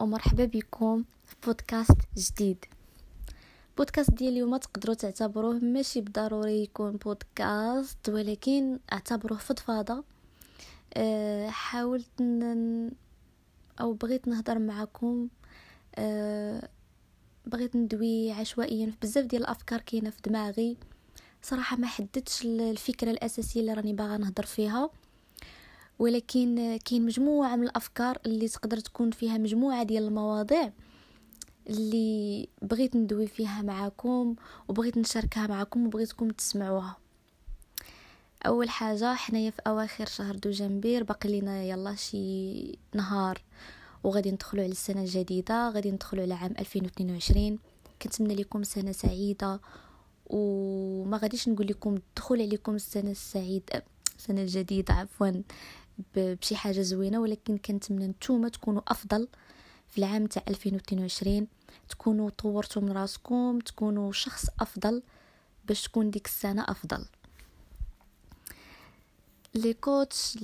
ومرحبا بكم في بودكاست جديد. بودكاست ديال اليوم تقدروا تعتبروه ماشي بالضروري يكون بودكاست ولكن اعتبروه فضفاضه أه حاولت ن... أو بغيت نهضر معكم. أه بغيت ندوي عشوائيا في بزاف ديال الأفكار كاينة في دماغي. صراحة ما حددتش الفكرة الأساسية اللي راني باغا نهضر فيها. ولكن كاين مجموعة من الأفكار اللي تقدر تكون فيها مجموعة ديال المواضيع اللي بغيت ندوي فيها معكم وبغيت نشاركها معكم وبغيتكم تسمعوها. أول حاجة حنايا في أواخر شهر دجنبير باقي لينا يلا شي نهار وغادي ندخلوا على السنة الجديدة غادي ندخلوا على عام 2022 كنتمنى لكم سنة سعيدة وما غاديش نقول لكم دخول عليكم السنة السعيده السنة الجديدة عفوا. بشي حاجة زوينة ولكن كنتمنى نتوما تكونوا أفضل في العام تاع 2022 تكونوا طورتوا من راسكم تكونوا شخص أفضل باش تكون ديك السنة أفضل. لي كوتش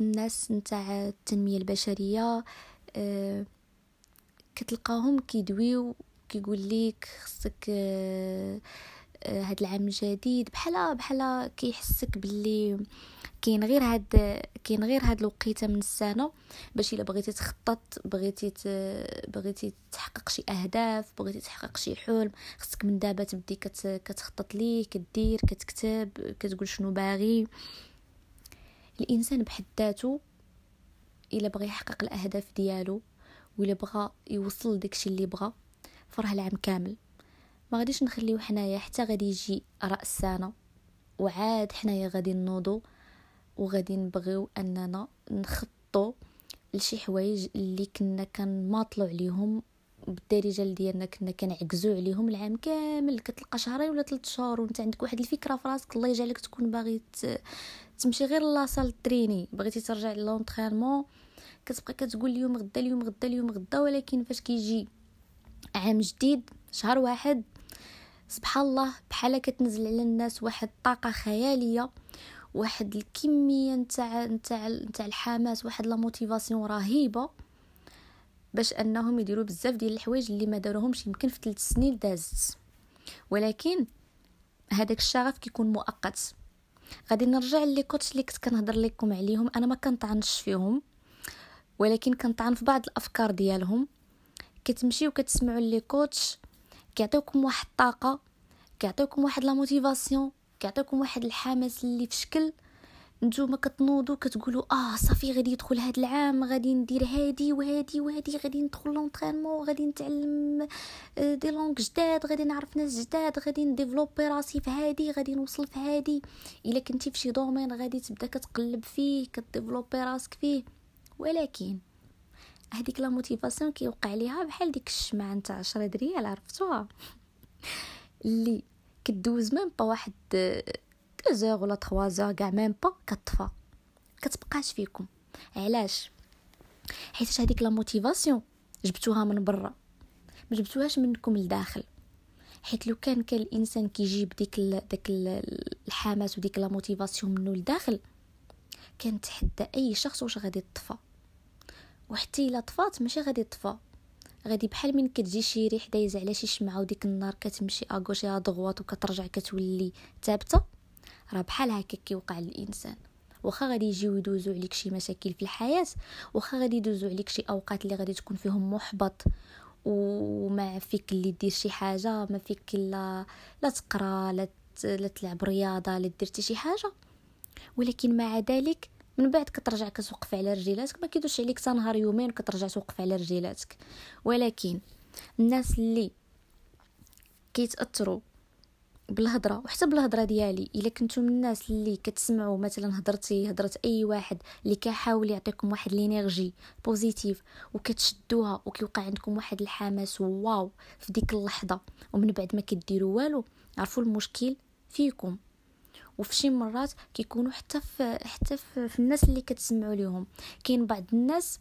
الناس نتاع التنمية البشرية أه كتلقاهم كيدويو كيقول لك خصك أه هاد العام الجديد بحال بحال كيحسك باللي كاين غير هاد كاين غير هاد الوقيته من السنة باش إلا بغيتي تخطط بغيتي بغيتي تحقق شي أهداف بغيتي تحقق شي حلم خصك من دابا تبدي كت... كتخطط ليه كدير كتكتب كتقول شنو باغي. الإنسان بحد ذاته إلا بغى يحقق الأهداف ديالو ولا بغى يوصل داكشي اللي بغى فراه العام كامل. ما غاديش نخليو حنايا حتى غادي يجي راس السنة. وعاد حنايا غادي نوضو وغادي نبغيو أننا نخطو لشي حوايج اللي كنا كنماطلو عليهم. بالدارجة ديالنا كنا كنعكزو عليهم العام كامل. كتلقى شهرين ولا ثلاث شهور وانت عندك واحد الفكرة في راسك الله يجعلك تكون باغي تمشي غير لاصال تريني بغيتي ترجع لونطرينمون كتبقى كتقول اليوم غدا اليوم غدا اليوم غدا. ولكن فاش كيجي عام جديد شهر واحد سبحان الله بحال كتنزل على الناس واحد الطاقه خيالية واحد الكمية نتاع نتاع نتاع الحماس واحد لا موتيفاسيون رهيبة باش أنهم يديروا بزاف ديال الحوايج اللي ما داروهمش يمكن في ثلاث سنين دازت. ولكن هذاك الشغف كيكون مؤقت. غادي نرجع les coachs اللي كنت كنهضر لكم عليهم. أنا ما كنطعنش فيهم ولكن كنطعن في بعض الأفكار ديالهم. كتمشيو كتسمعوا les coachs كيعطيوكم واحد الطاقة كيعطيوكم واحد la motivation كيعطيوكم واحد الحماس اللي في شكل. نتوما كتنوضوا كتقولوا آه صافي غادي يدخل هذا العام غادي ندير هادي وهادي وهادي غادي ندخل l'entraînement غادي نتعلم آه، des langues جداد غادي نعرف ناس جداد غادي نديفلوبي راسي في هادي غادي نوصل في هادي. إلا كنتي في شي domaine غادي تبدا كتقلب فيه كديفلوبي راسك فيه. ولكن هذيك la motivation كيوقع ليها بحال ديك الشمعة نتاع 10 ريال عرفتوها؟ اللي كدوز même pas واحد زوغ ولا زوغ كاع même pas كطفى. كتبقاش فيكم. علاش؟ حيت هذيك la motivation جبتوها من برا. ما جبتوهاش منكم لداخل. حيت لو كان كان الإنسان كيجيب ديك داك الحماس وديك la motivation منه لداخل كان تحدى أي شخص واش غادي تطفى وحتى إلا طفات ماشي غادي تطفى غادي بحال من كتجي شي ريح دايز على شي شمعة وديك النار كتمشي اغوشي ضغوات وكترجع كتولي ثابتة راه بحال هكا كيوقع للانسان واخا غادي يجيو يدوزو عليك شي مشاكل في الحياة واخا غادي يدوزو عليك شي أوقات اللي غادي تكون فيهم محبط وما فيك اللي دير شي حاجة ما فيك لا لا تقرا لا لا تلعب رياضة لا دير شي حاجة. ولكن مع ذلك من بعد كترجع كتوقف على رجيلاتك ما كيدوش عليك حتى نهار يومين وكترجع توقف على رجيلاتك. ولكن الناس اللي كيتأثروا بالهضرة وحتى بالهضره ديالي إلا كنتو من الناس اللي كتسمعوا مثلا هضرتي هضرت أي واحد اللي كيحاول يعطيكم واحد l'énergie positive وكتشدوها وكيوقع عندكم واحد الحماس واو في ديك اللحظة ومن بعد ما كديروا والو عرفوا المشكل فيكم. وفي شي مرات كيكونوا حتى في حتى في, الناس اللي كتسمعوا ليهم. كاين بعض الناس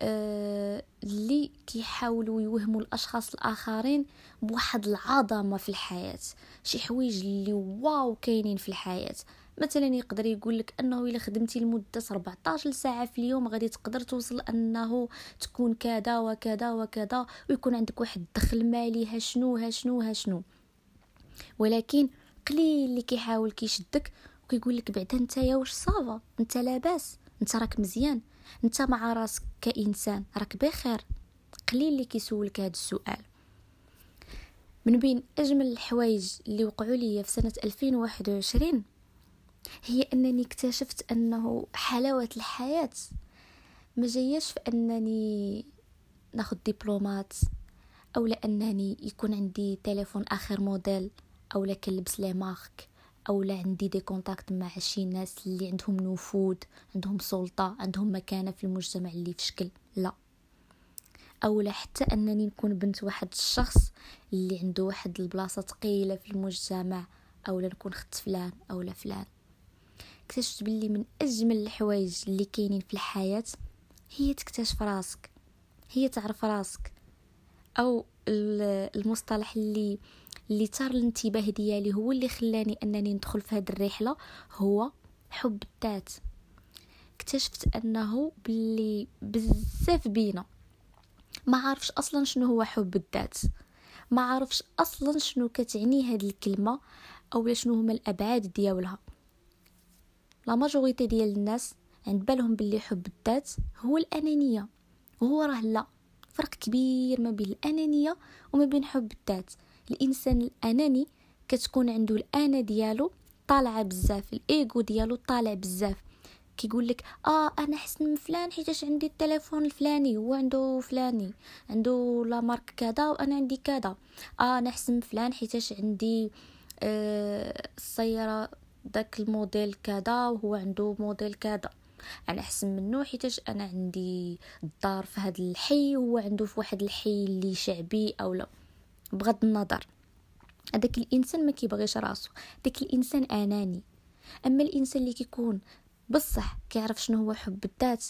آه اللي كيحاولوا يوهموا الأشخاص الآخرين بواحد العظمة في الحياة. شي حوايج اللي واو كاينين في الحياة. مثلا يقدر يقول لك أنه إلا خدمتي لمدة 14 ساعه في اليوم غادي تقدر توصل أنه تكون كذا وكذا وكذا ويكون عندك واحد الدخل مالي ها شنو ها شنو ها شنو. ولكن قليل اللي كيحاول كيشدك وكيقول لك بعدا انت يا واش صافا انت لاباس انت راك مزيان انت مع راسك كإنسان راك بخير. قليل اللي كيسولك هذا السؤال. من بين أجمل الحوايج اللي وقعوا لي في سنة 2021 هي أنني اكتشفت أنه حلاوة الحياة. ما جاياش في أنني ناخذ دبلومات أو لأنني يكون عندي تليفون آخر موديل. أو لا كنلبس les marques أو لا عندي des contacts مع شي ناس اللي عندهم نفوذ عندهم سلطة عندهم مكانة في المجتمع اللي في شكل. لا. أو لا حتى أنني نكون بنت واحد الشخص اللي عنده واحد البلاصة ثقيله في المجتمع أو لا نكون خت فلان أو لا فلان. اكتشفت باللي من أجمل الحوايج اللي كاينين في الحياة هي تكتشف راسك هي تعرف راسك. أو المصطلح اللي اللي تار الانتباه ديالي هو اللي خلاني أنني ندخل في هذه الرحلة هو حب الذات. اكتشفت أنه باللي بزاف بينا ما عارفش أصلا شنو هو حب الذات. ما عارفش أصلا شنو كتعني هذه الكلمة أو شنو هما الأبعاد ديالها. لا ماجوريتي ديال الناس عند بالهم باللي حب الذات هو الأنانية. وهو راه لا فرق كبير ما بين الأنانية وما بين حب الذات. الإنسان الأناني كتكون عنده الانا ديالو طالعة بزاف الإيغو ديالو طالع بزاف. كيقول لك آه أنا احسن من فلان حيتاش عندي التليفون الفلاني هو عنده فلاني عنده لا مارك كذا وأنا عندي كذا. آه أنا احسن من فلان حيتاش عندي آه السيارة داك الموديل كذا وهو عنده موديل كذا. أنا احسن منه حيتاش أنا عندي الدار في هذا الحي وهو عنده في واحد الحي اللي شعبي أو لا. بغض النظر. هذاك الإنسان ما كيبغيش راسو. داك الإنسان أناني. أما الإنسان اللي كيكون بصح كيعرف شنو هو حب الذات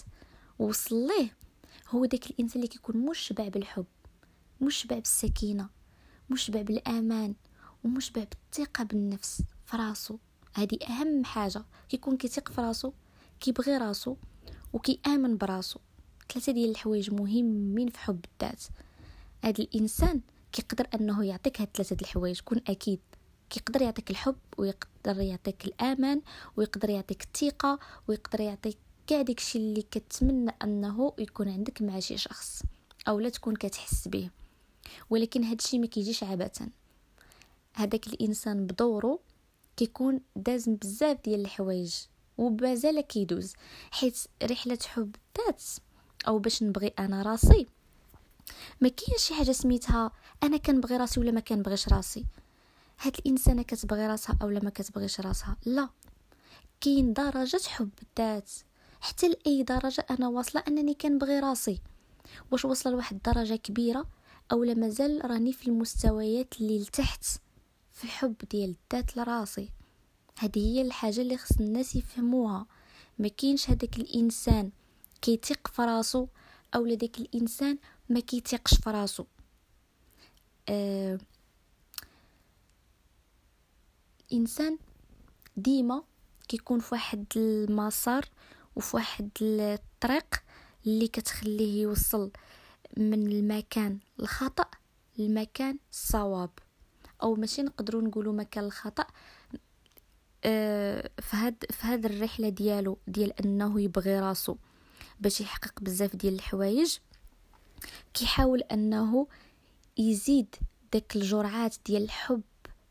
ووصل ليه هو داك الإنسان اللي كيكون مشبع بالحب مشبع بالسكينة مشبع بالأمان ومشبع بالثقة بالنفس فراسو هذه أهم حاجة. كيكون كيثق في راسو كيبغي راسو وكيآمن براسو. ثلاثة ديال الحوايج مهمين في حب الذات. هذا الإنسان كيقدر أنه يعطيك هاد ثلاثة الحوايج كون أكيد كيقدر يعطيك الحب ويقدر يعطيك الأمان ويقدر يعطيك الثقة ويقدر يعطيك كاع داكشي اللي كتمنى أنه يكون عندك مع شي شخص أو لا تكون كتحس به. ولكن هادشي ما كيجيش عبثا. هذاك الإنسان بدوره كيكون داز بزاف ديال الحوايج وبازال كيدوز حيت رحلة حب الذات أو باش نبغي أنا راسي ما كاينش شي حاجة سميتها أنا كنبغي راسي ولا ما كنبغيش راسي. هاد الإنسانة كتبغي راسها اولا ما كتبغيش راسها؟ لا. كاين درجة حب الذات. حتى لأي درجة أنا واصلة أنني كنبغي راسي. واش وصل لواحد الدرجه كبيرة اولا مازال راني في المستويات اللي لتحت في الحب ديال الذات لراسي. هذه هي الحاجة اللي خص الناس يفهموها. ما كاينش هذاك الإنسان كيثق في راسو أو داك الإنسان ما كيتيقش في راسو. آه الانسان ديما كيكون في واحد المسار وفي واحد الطريق اللي كتخليه يوصل من المكان الخطأ للمكان الصواب. أو ماشي نقدروا نقولوا مكان الخطأ آه في هاد في هاد الرحلة ديالو ديال أنه يبغي راسو باش يحقق بزاف ديال الحوايج. كيحاول أنه يزيد داك الجرعات ديال الحب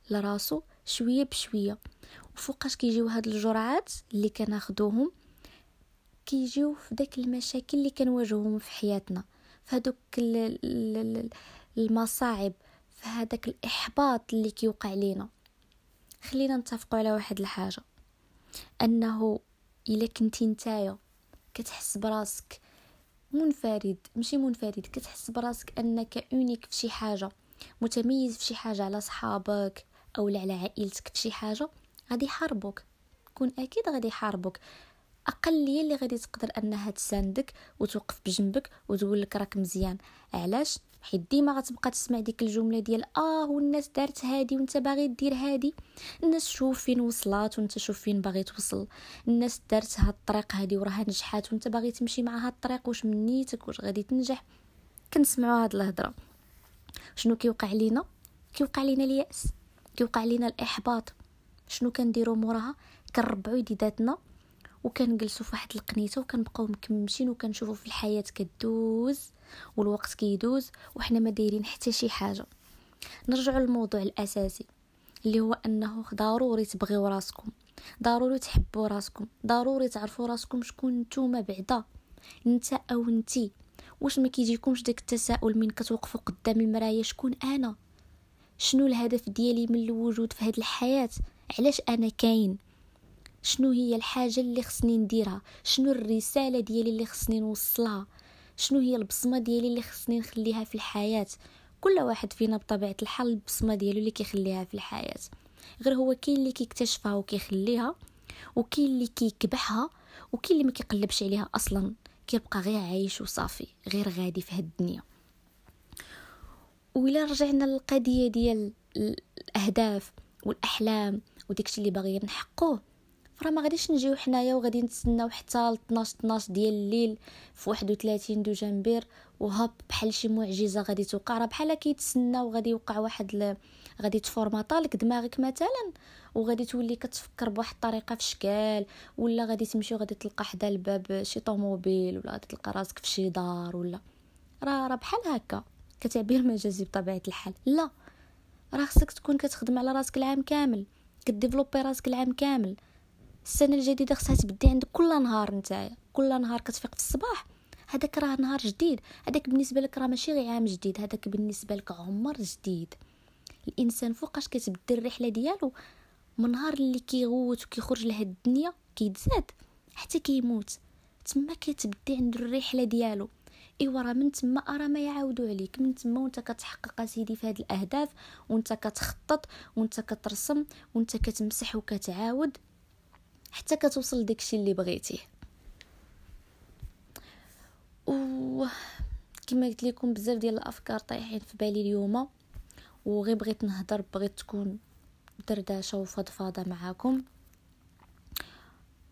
لراسو شوية بشوية. وفوقاش كيجيو هاد الجرعات اللي كناخدوهم كيجيو في داك المشاكل اللي كنواجهوهم في حياتنا. في هادوك المصاعب في هذاك الإحباط اللي كيوقع لينا. خلينا نتفقوا على واحد الحاجة. أنه إلا كنتي نتايا كتحس براسك منفرد ماشي منفرد كتحس براسك أنك unique في شي حاجة متميز في شي حاجة على صحابك أو على عائلتك في شي حاجة غادي يحاربوك كون أكيد غادي يحاربوك. اقليه اللي غادي تقدر أنها تساندك وتوقف بجنبك وتقول لك راك مزيان. علاش؟ حيت ديما غتبقى تسمع ديك الجملة ديال آه والناس دارت هادي وانت باغي دير هادي. الناس شوف فين وصلات وانت شوف فين باغي توصل. الناس دارت هاد الطريق هادي وراها نجحات وانت باغي تمشي مع هاد الطريق واش من نيتك واش غادي تنجح. كنسمعوا هاد الهضرة. شنو كيوقع لينا؟ كيوقع لينا اليأس. كيوقع لينا الإحباط. شنو كنديروا موراها؟ كنربعوا يديداتنا وكنجلسوا في واحد القنيتة وكنبقاو مكمشين وكنشوفوا في الحياة كدوز. والوقت كيدوز وحنا ما دايرين حتى شي حاجة. نرجعوا للموضوع الأساسي اللي هو أنه ضروري تبغيو راسكم. ضروري تحبوا راسكم. ضروري تعرفوا راسكم شكون نتوما بعدا انت أو انتي واش ما كيجيكمش داك التساؤل من كتوقفوا قدام المرايه شكون أنا؟ شنو الهدف ديالي من الوجود في هذه الحياة؟ علاش أنا كاين؟ شنو هي الحاجة اللي خصني نديرها؟ شنو الرسالة ديالي اللي خصني نوصلها؟ شنو هي البصمة ديالي اللي خصني نخليها في الحياة؟ كل واحد فينا بطبيعة الحال البصمة ديالو اللي كيخليها في الحياة. غير هو كاين اللي كيكتشفها وكيخليها وكاين اللي كيكبحها وكاين اللي ما كيقلبش عليها أصلا. كيبقى غير عايش وصافي غير غادي في هاد الدنيا. وإلا رجعنا للقضية ديال الأهداف والأحلام وداكشي اللي باغيين نحقوه راه ما غاديش نجيو حنايا وغادي نتسناو حتى ل 12 12 ديال الليل في 31 دو جانبير وهاب بحال شي معجزة غادي توقع. راه بحال كيتسناو غادي يوقع واحد ل... غادي تفورماطا لك دماغك مثلا وغادي تولي كتفكر بواحد الطريقة في شكال ولا غادي تمشي وغادي تلقى حدا الباب شي طوموبيل ولا غادي تلقى راسك في شي دار ولا. راه راه بحال هكا. كتعبير مجازي بطبيعة الحال. لا. راه خصك تكون كتخدم على راسك العام كامل كديفلوبي راسك العام كامل. السنة الجديدة خصها تبدي عندك كل نهار نتايا. كل نهار كتفيق في الصباح. هذاك راه نهار جديد. هذاك بالنسبة لك راه ماشي غير عام جديد. هذاك بالنسبة لك عمر جديد. الإنسان فوقاش كتبدا الرحلة ديالو؟ من نهار اللي كيغوت وكيخرج لهاد الدنيا كيتزاد. حتى كيموت. تما كتبدي عنده الرحلة ديالو. إيوا راه من تما راه ما يعاودوا عليك. من تما وانت كتحقق سيدي في هاد الأهداف وانت كتخطط وانت كترسم وانت كتمسح وكتعاود. حتى كتوصل لداكشي اللي بغيتيه. و كما قلت لكم بزاف ديال الأفكار طايحين في بالي اليوم. وغير بغيت نهضر بغيت تكون دردشة وفضفاضه معاكم.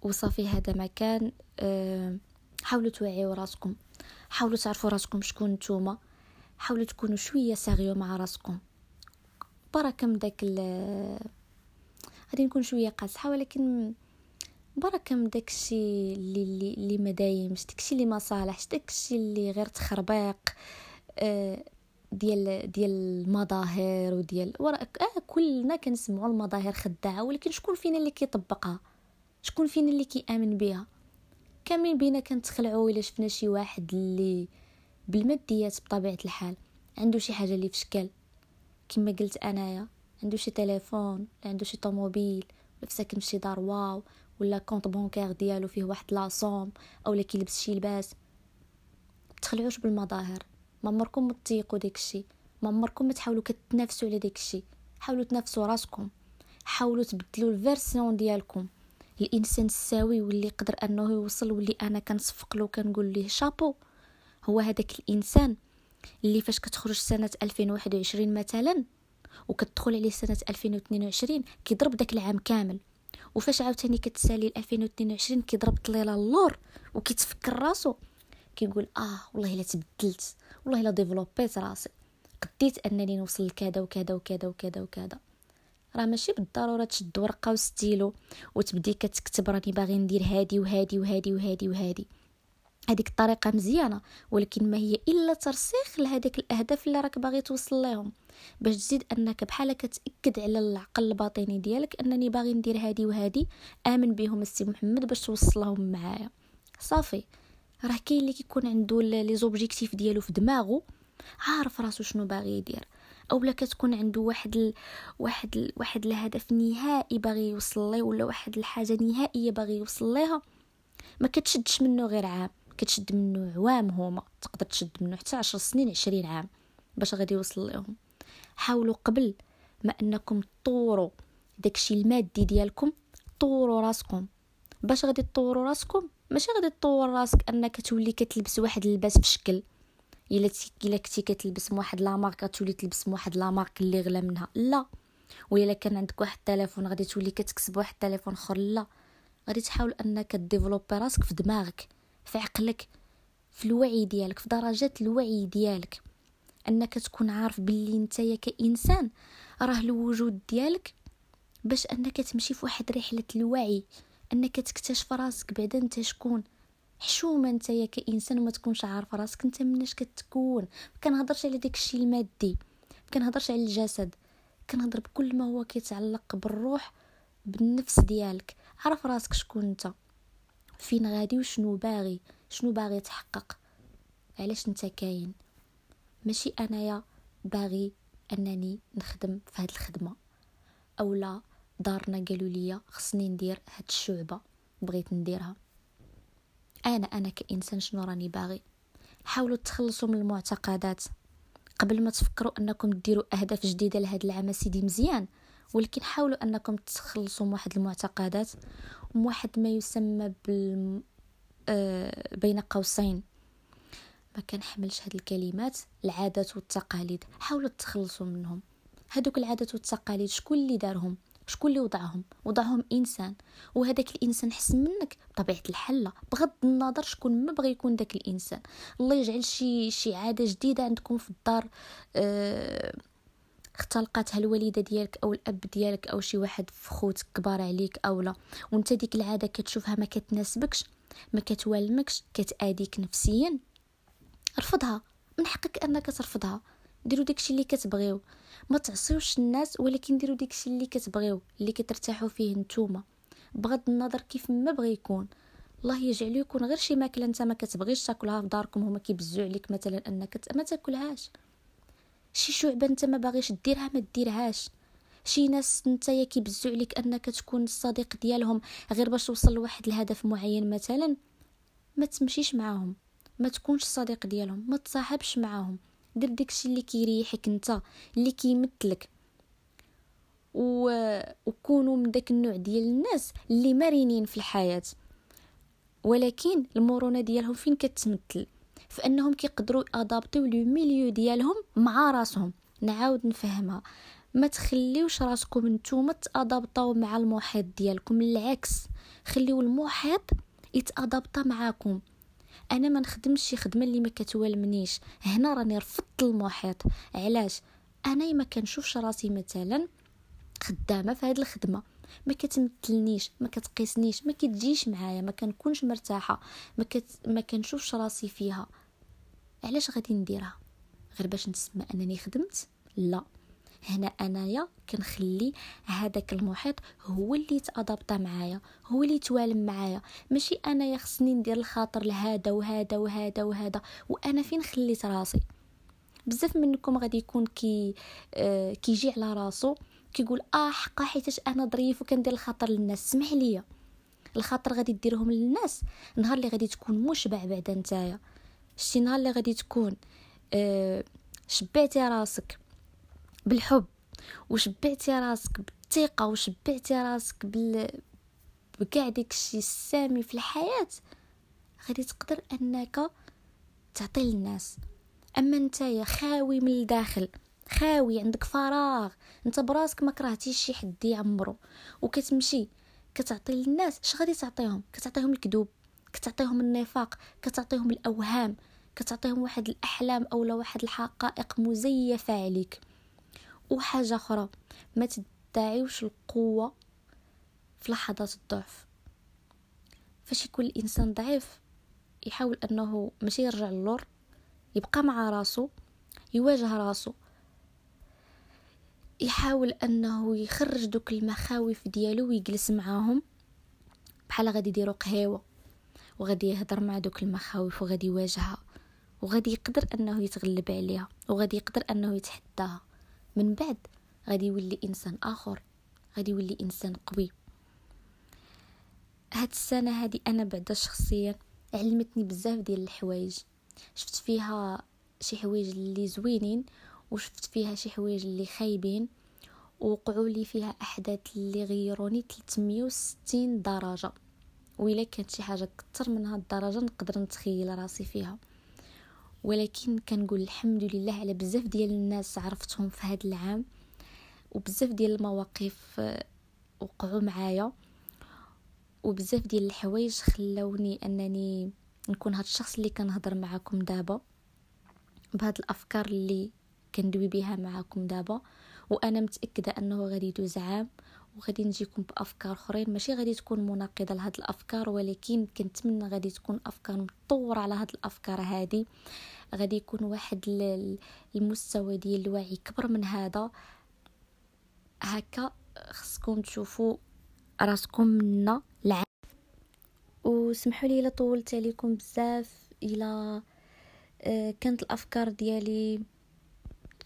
وصافي هذا مكان أه حاولوا توعيوا راسكم. حاولوا تعرفوا راسكم شكون نتوما. حاولوا تكونوا شوية ساغيو مع راسكم. بركه من داك غادي نكون شوية قاصحه ولكن بركه من داكشي اللي اللي, اللي ما دايمش داكشي اللي ما صالحش داكشي اللي غير تخربيق آه ديال ديال المظاهر وديال وراك آه كلنا كنسمعوا المظاهر خداعة ولكن شكون فينا اللي كيطبقها؟ شكون فينا اللي كيآمن بها؟ كاملين بينا كنتخلعوا إلا شفنا شي واحد اللي بالماديات بطبيعة الحال عنده شي حاجة اللي في شكل. كما قلت أنايا عنده شي تليفون عنده شي طوموبيل ولا ساكن فشي دار واو. ولا compte bancaire ديالو فيه واحد la somme اولا كيلبس شي لباس. تخلعوش بالمظاهر. ما عمركم تضيقوا داكشي ما عمركم ما تحاولوا كتنافسوا على داكشي حاولوا تنافسوا راسكم. حاولوا تبدلوا ال version ديالكم. الإنسان السوي واللي يقدر أنه يوصل واللي أنا كنصفق له كنقول ليه شابو هو هذاك الإنسان اللي فاش كتخرج سنة 2021 مثلا وكتدخل عليه سنة 2022 كيضرب داك العام كامل. وفاش عاوتاني كتسالي ل 2022 كيضرب طليلة اللور وكيتفكر راسو كيقول آه والله إلا تبدلت والله إلا ديفلوبيت راسي قديت أنني نوصل لكذا وكذا وكذا وكذا وكذا. راه ماشي بالضرورة تشد ورقة وستيلو وتبدي كتكتب راني باغي ندير هادي وهادي وهادي وهادي وهادي. هذيك الطريقة مزيانة ولكن ما هي إلا ترسيخ لهذيك الأهداف اللي راك باغي توصل لهم باش تزيد أنك بحال كتأكد على العقل الباطني ديالك أنني باغي ندير هادي وهادي آمن بهم السي محمد باش توصلهم معايا. صافي راه كاين اللي كيكون عنده les objectifs ديالو في دماغه عارف راسو شنو باغي يدير. اولا كتكون عنده واحد ال... واحد ال... واحد الهدف نهائي باغي يوصل ليه ولا واحد الحاجة نهائية باغي يوصل ليها ما كتشدش منه غير عام. كتشد منه عوام هما. تقدر تشد منه حتى عشر سنين عشرين عام باش غادي يوصل لهم حاولوا قبل ما أنكم تطوروا داكشي المادي ديالكم طوروا راسكم. باش غادي تطوروا راسكم ماشي غادي تطور راسك أنك تولي كتلبس واحد اللباس في شكل الا إلا كنتي كتلبس واحد لا مارك غتولي تلبس واحد لا مارك اللي غلا منها. لا. ولا كان عندك واحد التليفون غادي تولي كتكسب واحد التليفون أخر لا. غادي تحاول أنك ديفلوبي راسك في دماغك. في عقلك في الوعي ديالك في درجات الوعي ديالك. أنك تكون عارف باللي نتايا كإنسان راه الوجود ديالك باش أنك تمشي في واحد رحلة الوعي أنك تكتشف راسك بعدا أنت شكون. حشومة نتايا كإنسان وما تكونش عارف راسك أنت مناش كتكون. كنهضرش على داك الشيء المادي كنهضرش على الجسد كنهضر بكل ما هو كيتعلق بالروح بالنفس ديالك. عرف راسك شكون أنت. فين غادي وشنو باغي؟ شنو باغي تحقق علاش انت كاين؟ ماشي أنايا باغي أنني نخدم في هاد الخدمة. أولا دارنا قالوا لي خصني ندير هاد الشعبة بغيت نديرها. أنا أنا كإنسان شنو راني باغي؟ حاولوا تخلصوا من المعتقدات. قبل ما تفكروا أنكم ديروا أهداف جديدة لهذا العام سيدي مزيان ولكن حاولوا أنكم تخلصوا من واحد المعتقدات واحد ما يسمى بال آه بين قوسين. ما كنحملش هاد الكلمات العادات والتقاليد. حاولوا تخلصوا منهم. هادوك العادات والتقاليد شكون اللي دارهم؟ شكون اللي وضعهم؟ وضعهم إنسان. وهذاك الإنسان حسن منك بطبيعة الحال بغض النظر شكون ما بغى يكون داك الإنسان. الله يجعل شي شي عادة جديدة عندكم في الدار أه اختلقاتها الوالدة ديالك أو الأب ديالك أو شي واحد في خوتك كبار عليك أو لا. وأنت ديك العادة كتشوفها ما كتناسبكش ما كتوالمكش كتاديك نفسيا. رفضها. من حقك أنك ترفضها. ديروا داكشي اللي كتبغيو. ما تعصيوش الناس ولكن ديروا داكشي اللي كتبغيو اللي كترتاحوا فيه نتوما. بغض النظر كيف ما بغى يكون. الله يجعل يكون غير شي ماكلة أنت ما كتبغيش تاكلها في داركم هما كيبزوا عليك مثلا أنك ما تاكلهاش. شي شعبة انت ما باغيش ديرها ما ديرهاش. شي ناس نتايا كيبزوا عليك انك تكون الصديق ديالهم غير باش توصل لواحد الهدف معين مثلا ما تمشيش معاهم. ما تكونش الصديق ديالهم ما تصاحبش معاهم. دير داكشي اللي كيريحك انت اللي كيمثلك و... وكونوا من داك النوع ديال الناس اللي مرنين في الحياة. ولكن المرونة ديالهم فين كتمثل فإنهم كيقدروا ادابطيو لو ميليو ديالهم مع راسهم. نعاود نفهمها. ما تخليوش راسكم نتوما تأدابطاو مع المحيط ديالكم العكس. خليو المحيط يتأدابطا معاكم. أنا ما نخدمش شي خدمة اللي ما كتوالمنيش. هنا راني رفضت المحيط. علاش؟ أنا ما كنشوفش راسي مثلا خدامة في هذه الخدمة. ما كتمثلنيش ما كتقيسنيش ما كتجيش معايا ما كنكونش مرتاحة. ما كت... ما كنشوفش راسي فيها. علاش غادي نديرها؟ غير باش نسمى أنني خدمت؟ لا. هنا أنايا كنخلي هذاك المحيط هو اللي يتأدابطا معايا هو اللي يتوالم معايا. ماشي أنايا خصني ندير الخاطر لهذا وهذا وهذا وهذا وأنا فين خليت راسي؟ بزاف منكم غادي يكون كي آه كيجي على راسو كيقول آه حقا حيتاش أنا ظريف وكندير الخاطر للناس. سمح ليا. الخاطر غادي ديرهم للناس. نهار اللي غادي تكون مشبع بعدا نتايا. شتي نهار اللي غادي تكون آه شبعتي راسك بالحب وشبعتي راسك بالثقة وشبعتي راسك بال بكاع داكشي السامي في الحياة غادي تقدر أنك تعطي للناس. أما نتايا خاوي من الداخل خاوي عندك فراغ أنت براسك ما كرهتيش شي حد يعمرو وكتمشي كتعطي للناس اش غادي تعطيهم؟ كتعطيهم الكذوب كتعطيهم النفاق كتعطيهم الأوهام. كتعطيهم واحد الأحلام اولا واحد الحقائق مزيفة عليك. وحاجة أخرى ما تدعيوش القوة في لحظات الضعف. فاش يكون الإنسان ضعيف يحاول أنه ماشي يرجع للور يبقى مع راسو يواجه راسو. يحاول أنه يخرج دوك المخاوف ديالو ويجلس معاهم. بحال غادي يديروا قهيوة وغادي يهضر مع دوك المخاوف وغادي يواجهها. وغادي يقدر أنه يتغلب عليها وغادي يقدر أنه يتحداها. من بعد غادي يولي إنسان آخر غادي يولي إنسان قوي. هاد السنة هادي أنا بعدا شخصيا علمتني بزاف ديال الحوايج. شفت فيها شي حوايج اللي زوينين وشفت فيها شي حوايج اللي خايبين وقعوا لي فيها أحداث اللي غيروني 360 درجة. وإلا كانت شي حاجة كتر من هاد الدرجة نقدر نتخيل راسي فيها. ولكن كنقول الحمد لله على بزاف ديال الناس عرفتهم في هذا العام وبزاف ديال المواقف وقعوا معايا وبزاف ديال الحوايج خلوني أنني نكون هاد الشخص اللي كنهضر معاكم دابا بهاد الأفكار اللي كندوي بها معاكم دابا وأنا متأكدة أنه غادي يدوز عام وغادي نجيكم بأفكار أخرين. ماشي غادي تكون مناقضه لهاد الأفكار ولكن كنتمنى غادي تكون أفكار مطوره على هاد الأفكار هادي. غادي يكون واحد المستوى ديال الوعي كبر من هذا. هكا خصكم تشوفوا راسكم منا العام. وسمحوا لي إلا طولت عليكم بزاف إلى آه، كانت الأفكار ديالي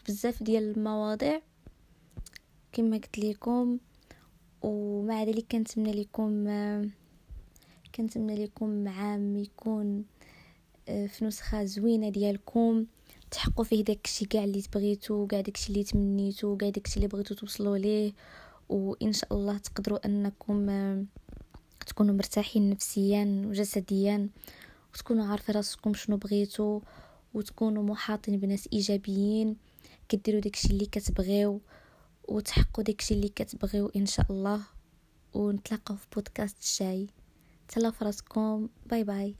بزاف ديال المواضيع. كما قلت لكم ومع ذلك كنتمنى لكم كنتمنى لكم عام يكون آه، في نسخة زوينة ديالكم. تحققوا فيه داكشي كاع اللي تبغيتو كاع داكشي اللي تمنيتو كاع داكشي اللي بغيتو توصلوا ليه. وإن شاء الله تقدروا أنكم تكونوا مرتاحين نفسيا وجسديا وتكونوا عارفين راسكم شنو بغيتو وتكونوا محاطين بناس إيجابيين. كديروا داكشي اللي كتبغيو. وتحققوا داكشي اللي كتبغيو إن شاء الله ونتلاقاو في بودكاست الشاي تهلاو فراسكم. باي باي.